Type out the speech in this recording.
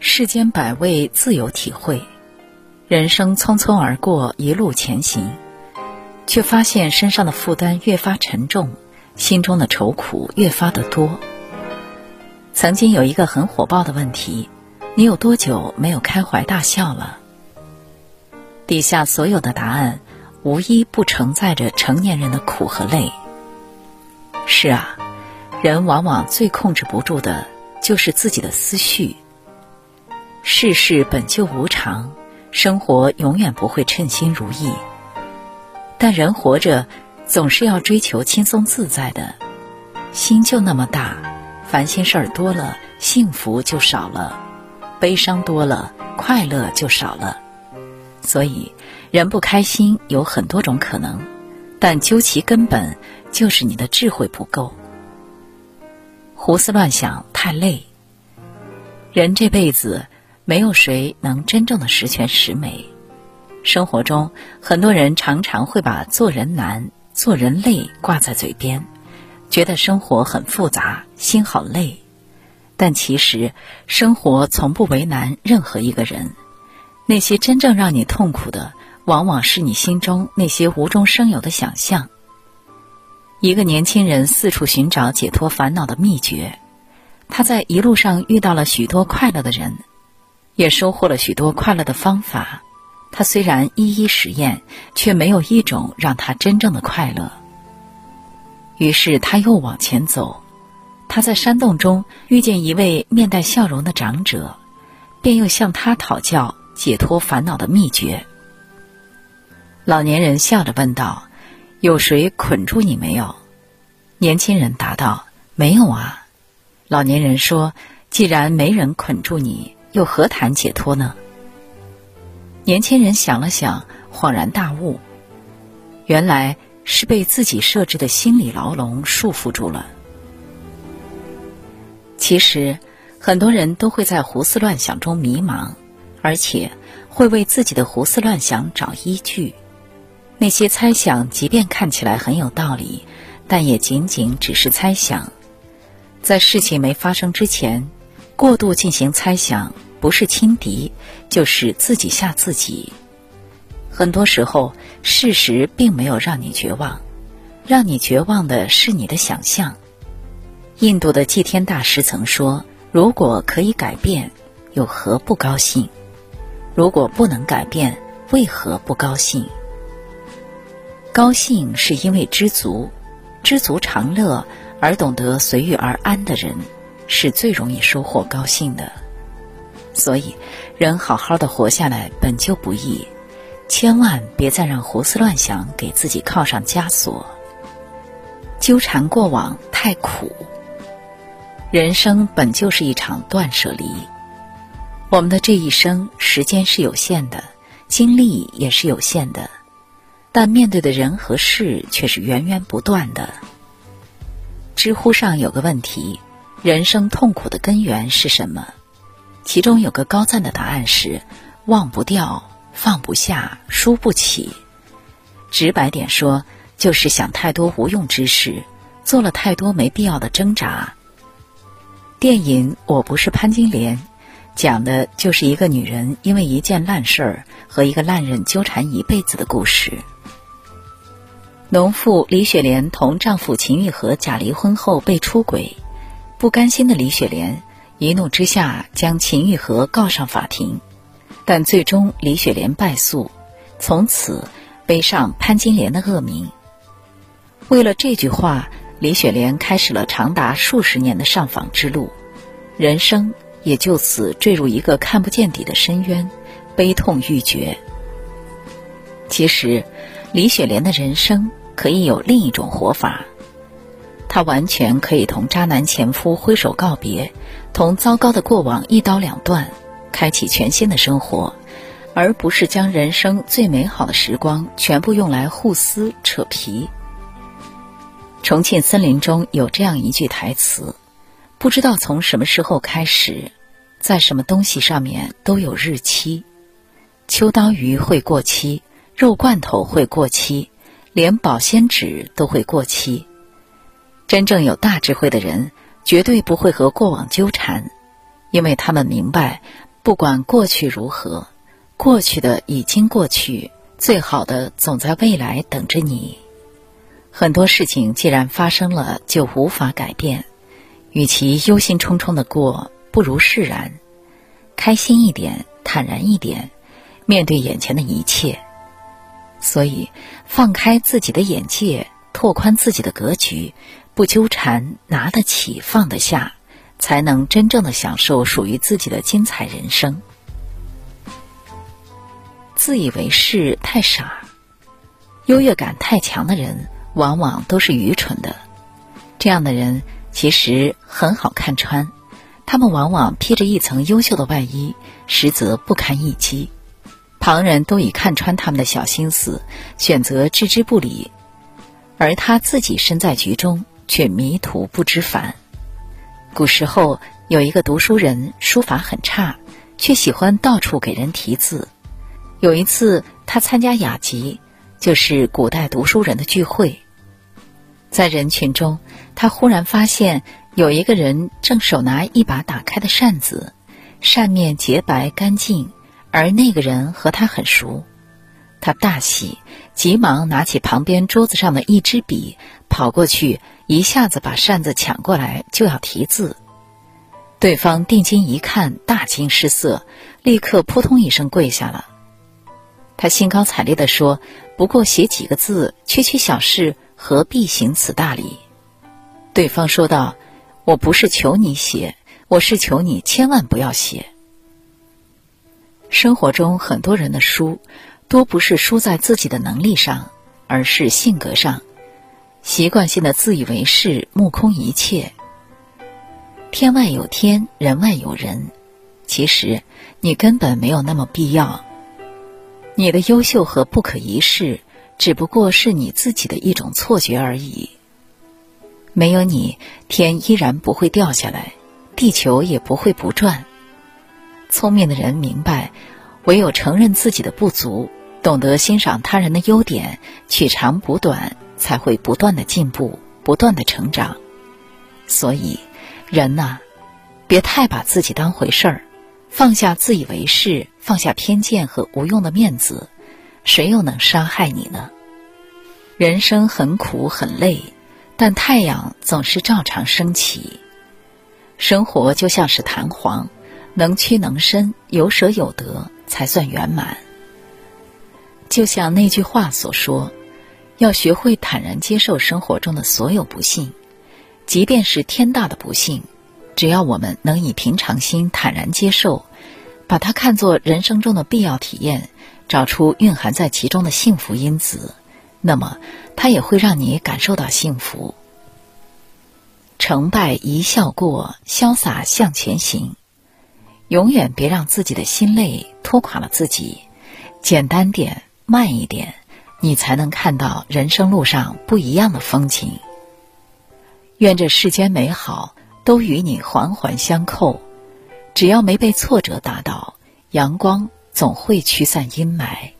世间百味自有体会，人生匆匆而过，一路前行，却发现身上的负担越发沉重，心中的愁苦越发的多。曾经有一个很火爆的问题：你有多久没有开怀大笑了？底下所有的答案，无一不承载着成年人的苦和累。是啊，人往往最控制不住的，就是自己的思绪。世事本就无常，生活永远不会称心如意。但人活着，总是要追求轻松自在的。心就那么大，烦心事儿多了，幸福就少了；悲伤多了，快乐就少了。所以，人不开心有很多种可能，但究其根本，就是你的智慧不够。胡思乱想太累。人这辈子。没有谁能真正的十全十美。生活中，很多人常常会把“做人难，做人累”挂在嘴边，觉得生活很复杂，心好累。但其实，生活从不为难任何一个人。那些真正让你痛苦的，往往是你心中那些无中生有的想象。一个年轻人四处寻找解脱烦恼的秘诀，他在一路上遇到了许多快乐的人。也收获了许多快乐的方法，他虽然一一实验，却没有一种让他真正的快乐。于是他又往前走，他在山洞中遇见一位面带笑容的长者，便又向他讨教解脱烦恼的秘诀。老年人笑着问道：“有谁捆住你没有？”年轻人答道：“没有啊。”老年人说：“既然没人捆住你。”又何谈解脱呢？年轻人想了想，恍然大悟，原来是被自己设置的心理牢笼束缚住了。其实，很多人都会在胡思乱想中迷茫，而且会为自己的胡思乱想找依据。那些猜想，即便看起来很有道理，但也仅仅只是猜想。在事情没发生之前，过度进行猜想。不是轻敌，就是自己吓自己。很多时候，事实并没有让你绝望，让你绝望的是你的想象。印度的祭天大师曾说：“如果可以改变，有何不高兴？如果不能改变，为何不高兴？高兴是因为知足，知足常乐，而懂得随遇而安的人，是最容易收获高兴的。”所以，人好好的活下来本就不易，千万别再让胡思乱想给自己铐上枷锁。纠缠过往太苦。人生本就是一场断舍离。我们的这一生，时间是有限的，精力也是有限的，但面对的人和事却是源源不断的。知乎上有个问题：人生痛苦的根源是什么？其中有个高赞的答案是：忘不掉、放不下、输不起。直白点说，就是想太多无用之事，做了太多没必要的挣扎。电影《我不是潘金莲》讲的就是一个女人因为一件烂事儿和一个烂人纠缠一辈子的故事。农妇李雪莲同丈夫秦玉和假离婚后被出轨，不甘心的李雪莲。一怒之下，将秦玉和告上法庭，但最终李雪莲败诉，从此背上潘金莲的恶名。为了这句话，李雪莲开始了长达数十年的上访之路，人生也就此坠入一个看不见底的深渊，悲痛欲绝。其实，李雪莲的人生可以有另一种活法。她完全可以同渣男前夫挥手告别，同糟糕的过往一刀两断，开启全新的生活，而不是将人生最美好的时光全部用来互撕扯皮。重庆森林中有这样一句台词：“不知道从什么时候开始，在什么东西上面都有日期，秋刀鱼会过期，肉罐头会过期，连保鲜纸都会过期。”真正有大智慧的人，绝对不会和过往纠缠，因为他们明白，不管过去如何，过去的已经过去，最好的总在未来等着你。很多事情既然发生了，就无法改变，与其忧心忡忡的过，不如释然，开心一点，坦然一点，面对眼前的一切。所以，放开自己的眼界，拓宽自己的格局。不纠缠，拿得起，放得下，才能真正的享受属于自己的精彩人生。自以为是太傻，优越感太强的人，往往都是愚蠢的。这样的人其实很好看穿，他们往往披着一层优秀的外衣，实则不堪一击。旁人都已看穿他们的小心思，选择置之不理，而他自己身在局中。却迷途不知返。古时候有一个读书人，书法很差，却喜欢到处给人题字。有一次，他参加雅集，就是古代读书人的聚会。在人群中，他忽然发现有一个人正手拿一把打开的扇子，扇面洁白干净，而那个人和他很熟。他大喜，急忙拿起旁边桌子上的一支笔，跑过去。一下子把扇子抢过来就要题字，对方定睛一看，大惊失色，立刻扑通一声跪下了。他兴高采烈地说：“不过写几个字，区区小事，何必行此大礼？”对方说道：“我不是求你写，我是求你千万不要写。”生活中很多人的输，多不是输在自己的能力上，而是性格上。习惯性的自以为是，目空一切。天外有天，人外有人。其实你根本没有那么必要。你的优秀和不可一世，只不过是你自己的一种错觉而已。没有你，天依然不会掉下来，地球也不会不转。聪明的人明白，唯有承认自己的不足，懂得欣赏他人的优点，取长补短。才会不断的进步，不断的成长。所以，人呐，别太把自己当回事儿，放下自以为是，放下偏见和无用的面子，谁又能伤害你呢？人生很苦很累，但太阳总是照常升起。生活就像是弹簧，能屈能伸，有舍有得，才算圆满。就像那句话所说。要学会坦然接受生活中的所有不幸，即便是天大的不幸，只要我们能以平常心坦然接受，把它看作人生中的必要体验，找出蕴含在其中的幸福因子，那么它也会让你感受到幸福。成败一笑过，潇洒向前行，永远别让自己的心累拖垮了自己，简单点，慢一点。你才能看到人生路上不一样的风景。愿这世间美好都与你环环相扣，只要没被挫折打倒，阳光总会驱散阴霾。